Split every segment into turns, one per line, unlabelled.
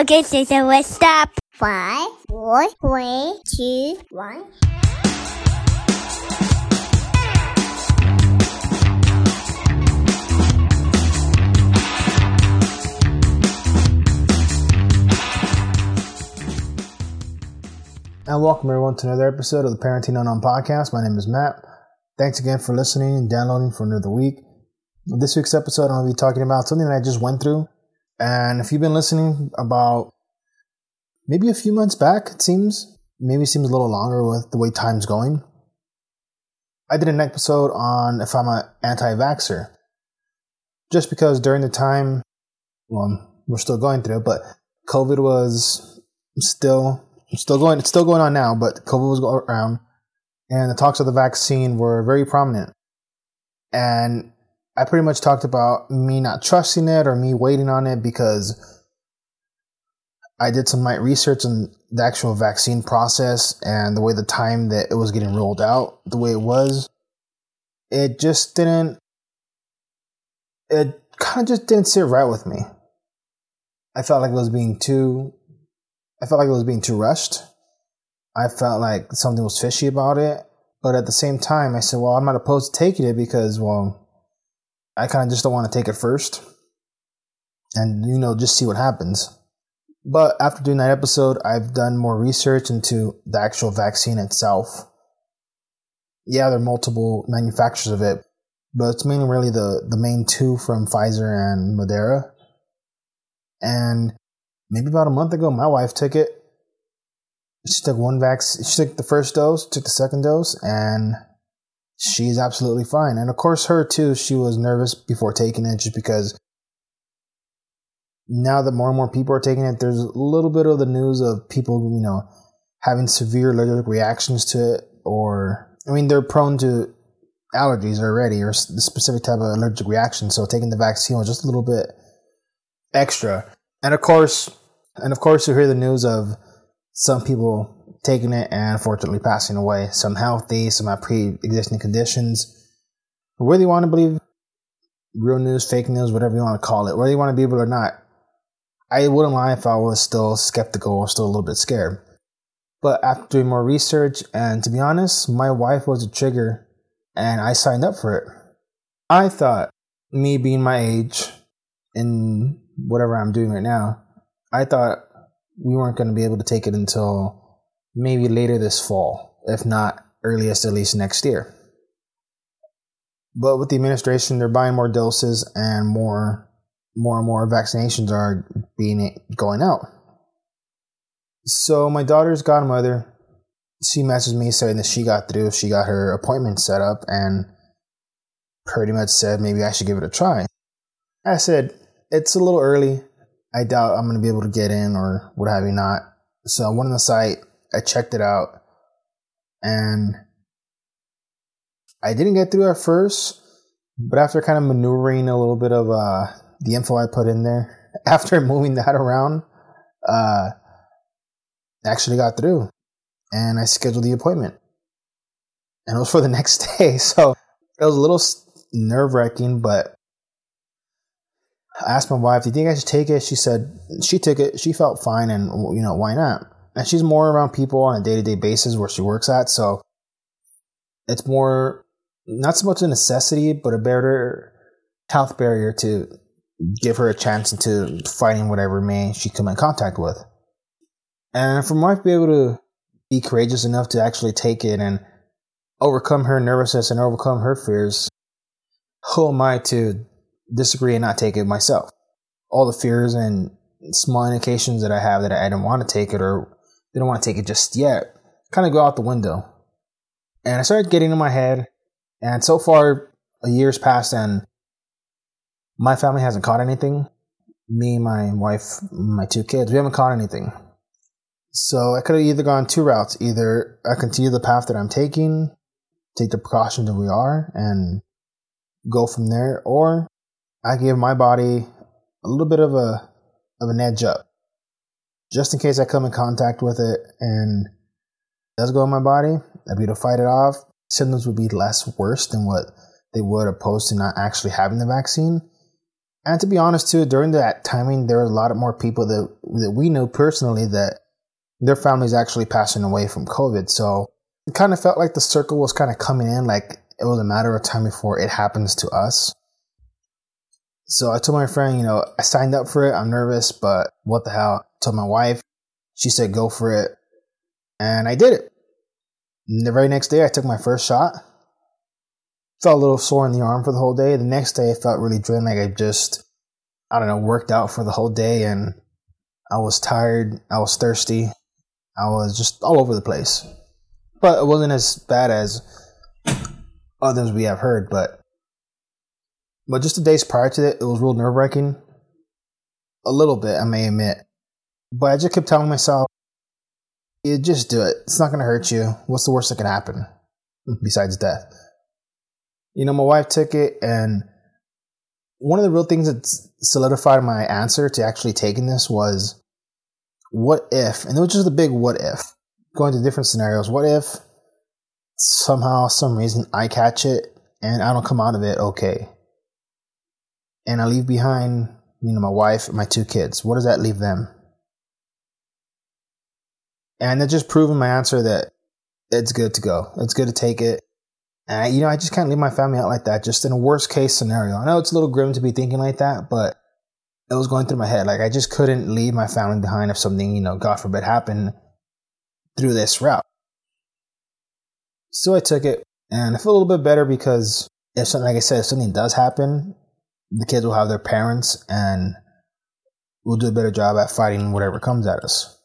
Okay, so, so let's stop. Five, four, three, two, one.
And welcome everyone to another episode of the Parenting Unknown Podcast. My name is Matt. Thanks again for listening and downloading for another week. This week's episode, I'm going to be talking about something that I just went through. And if you've been listening about maybe a few months back, it seems, maybe it seems a little longer with the way time's going. I did an episode on if I'm an anti vaxxer. Just because during the time, well, we're still going through it, but COVID was still still going. It's still going on now, but COVID was going around, and the talks of the vaccine were very prominent. And I pretty much talked about me not trusting it or me waiting on it because I did some light research on the actual vaccine process and the way the time that it was getting rolled out, the way it was. It just didn't. It kind of just didn't sit right with me. I felt like it was being too I felt like it was being too rushed. I felt like something was fishy about it. But at the same time, I said, well, I'm not opposed to taking it because, well, I kind of just don't want to take it first and, you know, just see what happens. But after doing that episode, I've done more research into the actual vaccine itself. Yeah, there are multiple manufacturers of it, but it's mainly really the, the main two from Pfizer and Moderna. And maybe about a month ago, my wife took it. She took one vaccine. She took the first dose, took the second dose, and she's absolutely fine. And of course, her too. She was nervous before taking it, just because now that more and more people are taking it, there's a little bit of the news of people, you know, having severe allergic reactions to it, or I mean, they're prone to allergies already, or a specific type of allergic reaction. So taking the vaccine was just a little bit extra. And of course, and of course, you hear the news of some people taking it and unfortunately passing away. Some healthy, some have pre existing conditions. Whether you want to believe real news, fake news, whatever you want to call it, whether you want to believe it or not, I wouldn't lie if I was still skeptical or still a little bit scared. But after doing more research, and to be honest, my wife was a trigger and I signed up for it. I thought, me being my age in whatever I'm doing right now, I thought we weren't going to be able to take it until maybe later this fall, if not earliest at least next year. But with the administration, they're buying more doses and more, more and more vaccinations are being going out. So my daughter's godmother, she messaged me saying that she got through, she got her appointment set up, and pretty much said maybe I should give it a try. I said it's a little early. I doubt I'm going to be able to get in or what have you not. So I went on the site, I checked it out, and I didn't get through at first, but after kind of maneuvering a little bit of uh, the info I put in there, after moving that around, uh, actually got through, and I scheduled the appointment, and it was for the next day. So it was a little nerve wracking, but I asked my wife, "Do you think I should take it?" She said she took it. She felt fine, and you know why not? And she's more around people on a day to day basis where she works at, so it's more not so much a necessity, but a better health barrier to give her a chance into fighting whatever may she come in contact with. And for wife to be able to be courageous enough to actually take it and overcome her nervousness and overcome her fears, who am I to disagree and not take it myself. All the fears and small indications that I have that I don't want to take it or didn't want to take it just yet kind of go out the window. And I started getting in my head, and so far, a year's passed, and my family hasn't caught anything. Me, my wife, my two kids, we haven't caught anything. So I could have either gone two routes. Either I continue the path that I'm taking, take the precautions that we are, and go from there, or I give my body a little bit of a of an edge up, just in case I come in contact with it and it does go in my body. I'd be able to fight it off. Symptoms would be less worse than what they would opposed to not actually having the vaccine. And to be honest, too, during that timing, there were a lot of more people that that we know personally that their families actually passing away from COVID. So it kind of felt like the circle was kind of coming in, like it was a matter of time before it happens to us. So I told my friend, you know, I signed up for it. I'm nervous, but what the hell? Told my wife. She said, go for it. And I did it. And the very next day, I took my first shot. Felt a little sore in the arm for the whole day. The next day, I felt really drained, like I just, I don't know, worked out for the whole day and I was tired. I was thirsty. I was just all over the place. But it wasn't as bad as others we have heard. But but just the days prior to it, it was real nerve wracking. A little bit, I may admit. But I just kept telling myself, you just do it. It's not going to hurt you. What's the worst that can happen besides death? You know, my wife took it, and one of the real things that solidified my answer to actually taking this was what if, and it was just a big what if, going to different scenarios. What if somehow, some reason, I catch it and I don't come out of it okay? And I leave behind, you know, my wife and my two kids. What does that leave them? And it just proven my answer that it's good to go. It's good to take it. And I, you know, I just can't leave my family out like that. Just in a worst case scenario. I know it's a little grim to be thinking like that, but it was going through my head. Like I just couldn't leave my family behind if something, you know, God forbid happened through this route. So I took it and I feel a little bit better because if something, like I said, if something does happen, the kids will have their parents and we'll do a better job at fighting whatever comes at us.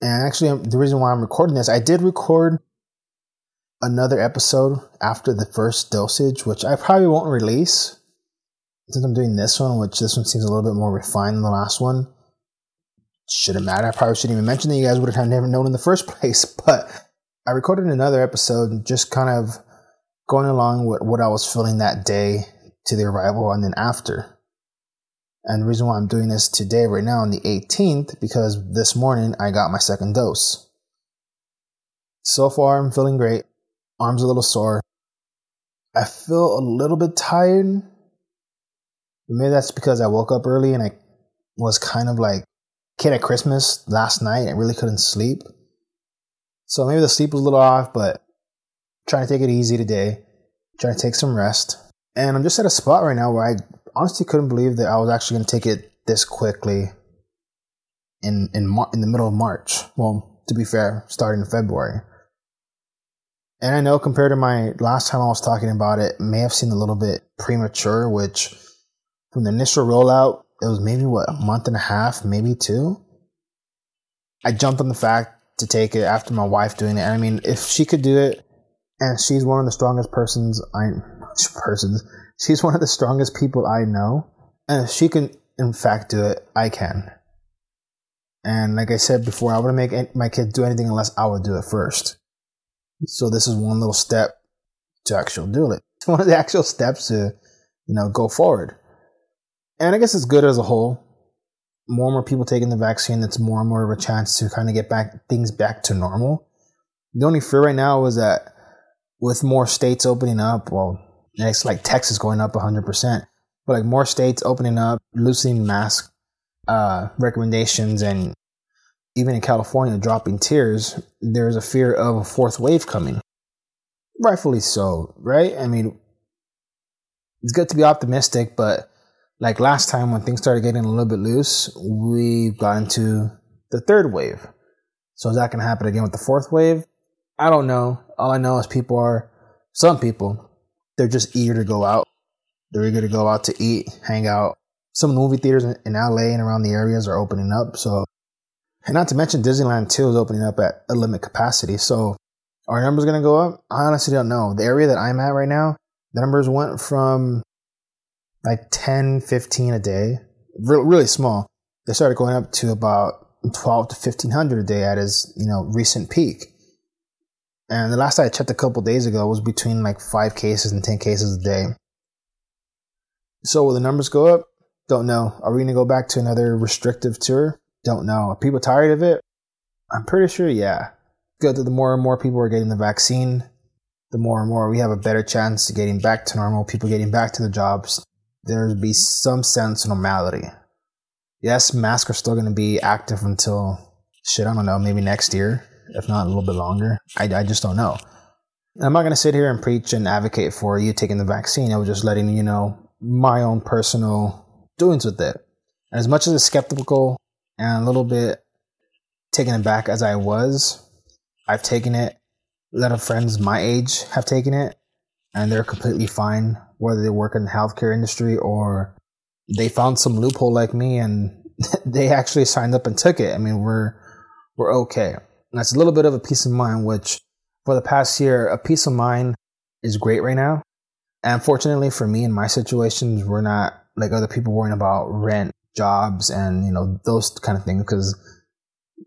And actually, the reason why I'm recording this, I did record another episode after the first dosage, which I probably won't release since I'm doing this one, which this one seems a little bit more refined than the last one. Shouldn't matter. I probably shouldn't even mention that you guys would have never known in the first place. But I recorded another episode just kind of going along with what I was feeling that day to the arrival and then after. And the reason why I'm doing this today, right now, on the 18th, because this morning I got my second dose. So far, I'm feeling great. Arms a little sore. I feel a little bit tired. Maybe that's because I woke up early and I was kind of like kid at Christmas last night. I really couldn't sleep. So maybe the sleep was a little off, but trying to take it easy today. Trying to take some rest. And I'm just at a spot right now where I honestly couldn't believe that I was actually going to take it this quickly in in Mar- in the middle of March. Well, to be fair, starting in February. And I know compared to my last time I was talking about it, may have seemed a little bit premature, which from the initial rollout, it was maybe what, a month and a half, maybe two. I jumped on the fact to take it after my wife doing it. And I mean, if she could do it, and she's one of the strongest persons I persons She's one of the strongest people I know. And if she can, in fact, do it, I can. And like I said before, I wouldn't make my kids do anything unless I would do it first. So this is one little step to actually do it. It's one of the actual steps to, you know, go forward. And I guess it's good as a whole. More and more people taking the vaccine, it's more and more of a chance to kind of get back things back to normal. The only fear right now is that with more states opening up, well, Next, like Texas going up 100%. But like more states opening up, loosening mask uh, recommendations, and even in California dropping tiers, there's a fear of a fourth wave coming. Rightfully so, right? I mean, it's good to be optimistic, but like last time when things started getting a little bit loose, we got into the third wave. So is that going to happen again with the fourth wave? I don't know. All I know is people are, some people they're just eager to go out. They're eager to go out to eat, hang out. Some of the movie theaters in, LA and around the areas are opening up. So, and not to mention Disneyland too is opening up at a limit capacity. So, our numbers going to go up? I honestly don't know. The area that I'm at right now, the numbers went from like 10, 15 a day, Re- really small. They started going up to about 12 to 1500 a day at his, you know, recent peak. And the last I checked a couple days ago was between like five cases and 10 cases a day. So will the numbers go up? Don't know. Are we going to go back to another restrictive tour? Don't know. Are people tired of it? I'm pretty sure, yeah. Good that the more and more people are getting the vaccine, the more and more we have a better chance of getting back to normal, people getting back to the jobs, there would be some sense of normality. Yes, masks are still going to be active until shit, I don't know, maybe next year, if not a little bit longer. I, I just don't know. I'm not going to sit here and preach and advocate for you taking the vaccine. I was just letting you know my own personal doings with it. As much as it's skeptical and a little bit taken aback as I was, I've taken it. A lot of friends my age have taken it, and they're completely fine, whether they work in the healthcare industry or they found some loophole like me and they actually signed up and took it. I mean, we're we're okay. And that's a little bit of a peace of mind, which for the past year, a peace of mind is great right now. And fortunately for me in my situations, we're not like other people worrying about rent, jobs, and you know those kind of things. Because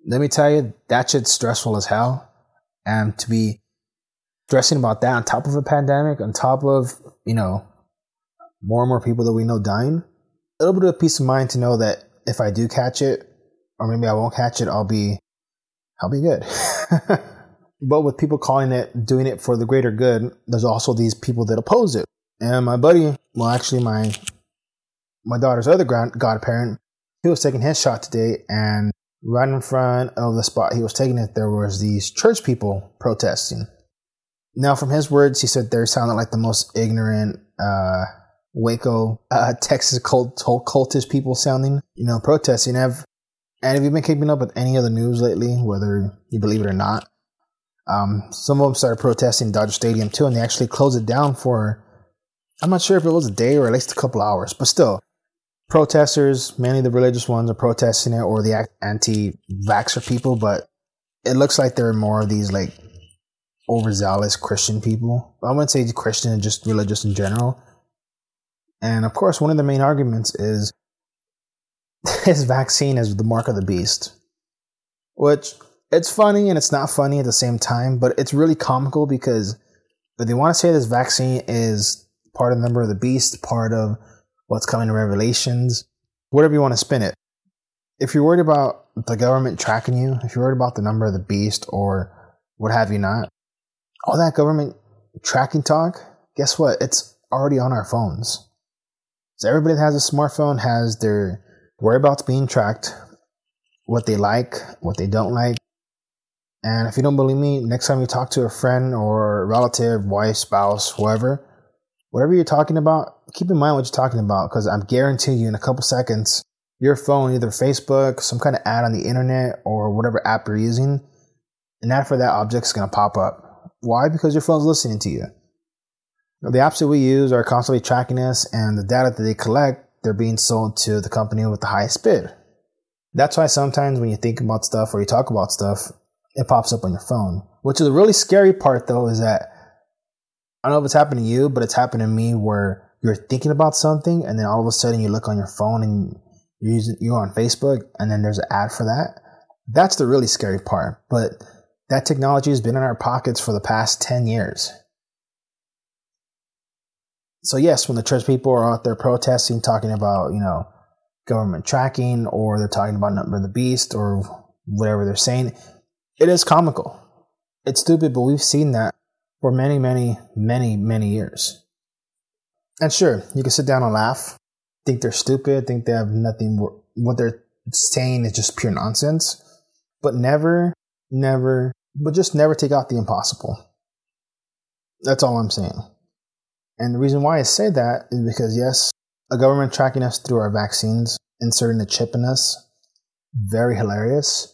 let me tell you, that shit's stressful as hell. And to be stressing about that on top of a pandemic, on top of you know more and more people that we know dying, a little bit of a peace of mind to know that if I do catch it, or maybe I won't catch it, I'll be I'll be good. but with people calling it doing it for the greater good, there's also these people that oppose it. And my buddy, well, actually my my daughter's other grand, godparent, he was taking his shot today, and right in front of the spot he was taking it, there was these church people protesting. Now, from his words, he said they sounded like the most ignorant, uh, Waco, uh, Texas cult, cultish people sounding, you know, protesting. Have and if you've been keeping up with any of the news lately, whether you believe it or not? Um, some of them started protesting Dodger Stadium too, and they actually closed it down for. I'm not sure if it was a day or at least a couple hours, but still, protesters, mainly the religious ones, are protesting it, or the anti-vaxxer people. But it looks like there are more of these like overzealous Christian people. I wouldn't say Christian, just religious in general. And of course, one of the main arguments is his vaccine is the mark of the beast, which it's funny and it's not funny at the same time, but it's really comical because they want to say this vaccine is part of the number of the beast, part of what's coming in Revelations, whatever you want to spin it. If you're worried about the government tracking you, if you're worried about the number of the beast or what have you not, all that government tracking talk, guess what? It's already on our phones. So everybody that has a smartphone has their whereabouts being tracked, what they like, what they don't like. And if you don't believe me, next time you talk to a friend or relative, wife, spouse, whoever, whatever you're talking about, keep in mind what you're talking about because I'm guarantee you in a couple seconds, your phone, either Facebook, some kind of ad on the internet, or whatever app you're using, an ad for that object is going to pop up. Why? Because your phone's listening to you. The apps that we use are constantly tracking us, and the data that they collect, they're being sold to the company with the highest bid. That's why sometimes when you think about stuff or you talk about stuff, it pops up on your phone. Which is a really scary part, though, is that I don't know if it's happened to you, but it's happened to me where you're thinking about something, and then all of a sudden you look on your phone and you're using you're on Facebook, and then there's an ad for that. That's the really scary part. But that technology has been in our pockets for the past 10 years. So yes, when the church people are out there protesting, talking about you know government tracking, or they're talking about number of the beast, or whatever they're saying, it is comical. It's stupid, but we've seen that for many, many, many, many years. And sure, you can sit down and laugh, think they're stupid, think they have nothing. What they're saying is just pure nonsense. But never, never, but just never take out the impossible. That's all I'm saying. And the reason why I say that is because, yes, a government tracking us through our vaccines, inserting a chip in us, very hilarious.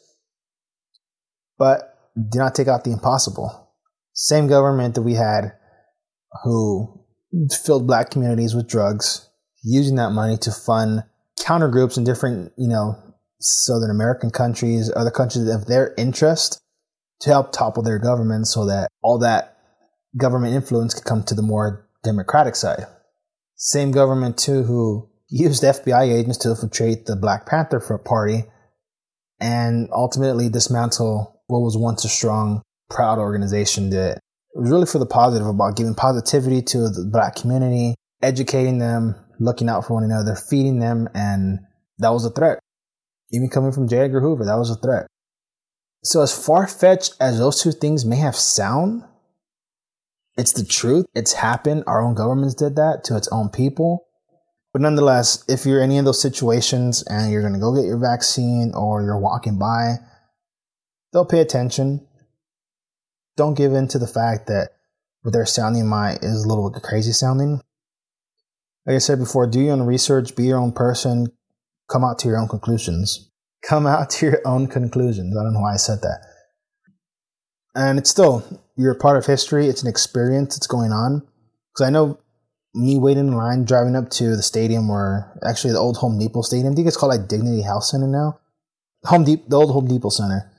But do not take out the impossible. Same government that we had who filled black communities with drugs, using that money to fund counter groups in different, you know, Southern American countries, other countries of their interest to help topple their government so that all that government influence could come to the more Democratic side. Same government, too, who used FBI agents to infiltrate the Black Panther Party and ultimately dismantle what was once a strong, proud organization that was really for the positive about giving positivity to the black community, educating them, looking out for one another, feeding them, and that was a threat. Even coming from J. Edgar Hoover, that was a threat. So, as far fetched as those two things may have sound, it's the truth. It's happened. Our own governments did that to its own people. But nonetheless, if you're in any of those situations and you're going to go get your vaccine or you're walking by, they'll pay attention. Don't give in to the fact that what they're sounding might is a little crazy sounding. Like I said before, do your own research, be your own person, come out to your own conclusions. Come out to your own conclusions. I don't know why I said that. And it's still, you're a part of history. It's an experience that's going on. Because I know me waiting in line, driving up to the stadium where actually the old Home Depot Stadium, I think it's called like Dignity Health Center now. Home Depot, the old Home Depot Center.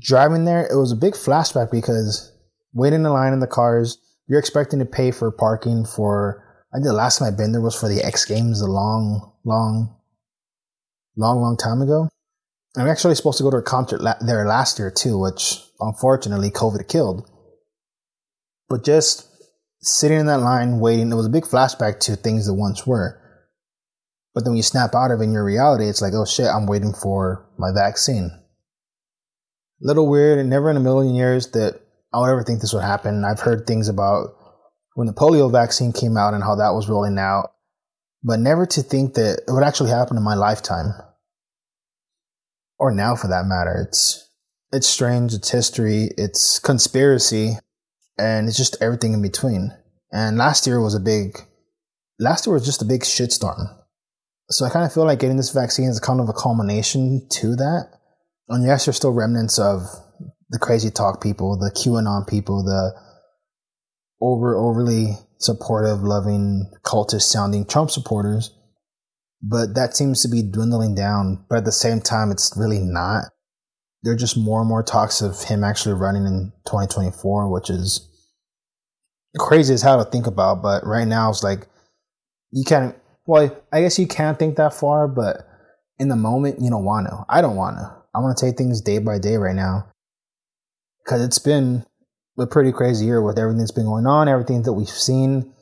Driving there, it was a big flashback because waiting in line in the cars, you're expecting to pay for parking for, I think the last time I've been there was for the X Games a long, long, long, long time ago. I'm actually supposed to go to a concert la- there last year too, which unfortunately COVID killed. But just sitting in that line waiting, it was a big flashback to things that once were. But then when you snap out of it in your reality, it's like, oh shit, I'm waiting for my vaccine. Little weird, and never in a million years that I would ever think this would happen. I've heard things about when the polio vaccine came out and how that was rolling out, but never to think that it would actually happen in my lifetime. Or now for that matter. It's it's strange, it's history, it's conspiracy, and it's just everything in between. And last year was a big, last year was just a big shitstorm. So I kind of feel like getting this vaccine is kind of a culmination to that. And yes, there's still remnants of the crazy talk people, the QAnon people, the over overly supportive, loving, cultist sounding Trump supporters. But that seems to be dwindling down. But at the same time, it's really not. There are just more and more talks of him actually running in 2024, which is crazy as hell to think about, but right now it's like you can't. Well, I guess you can't think that far, but in the moment, you don't want to. I don't want to. I want to take things day by day right now because it's been a pretty crazy year with everything that's been going on, everything that we've seen,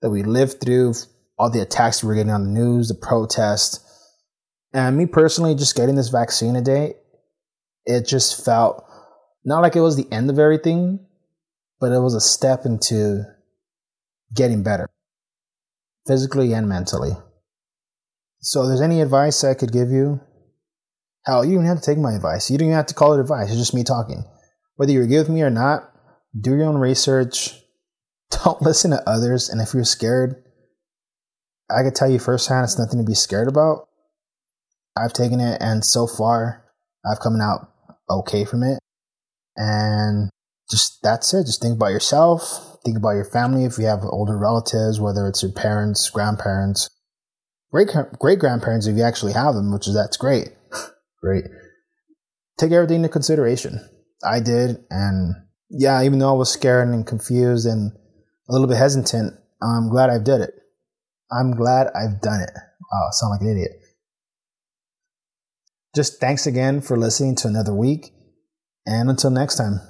that we lived through, all the attacks we were getting on the news, the protests. And me personally, just getting this vaccine today, it just felt not like it was the end of everything, but it was a step into getting better physically and mentally. So, if there's any advice I could give you, hell, you don't even have to take my advice. You don't even have to call it advice. It's just me talking. Whether you agree with me or not, do your own research. Don't listen to others. And if you're scared, I could tell you firsthand it's nothing to be scared about. I've taken it, and so far, I've come out okay from it. And just that's it. Just think about yourself. Think about your family. If you have older relatives, whether it's your parents, grandparents, great great grandparents, if you actually have them, which is that's great, great. Take everything into consideration. I did, and yeah, even though I was scared and confused and a little bit hesitant, I'm glad I did it. I'm glad I've done it. Oh, I sound like an idiot. Just thanks again for listening to another week, and until next time.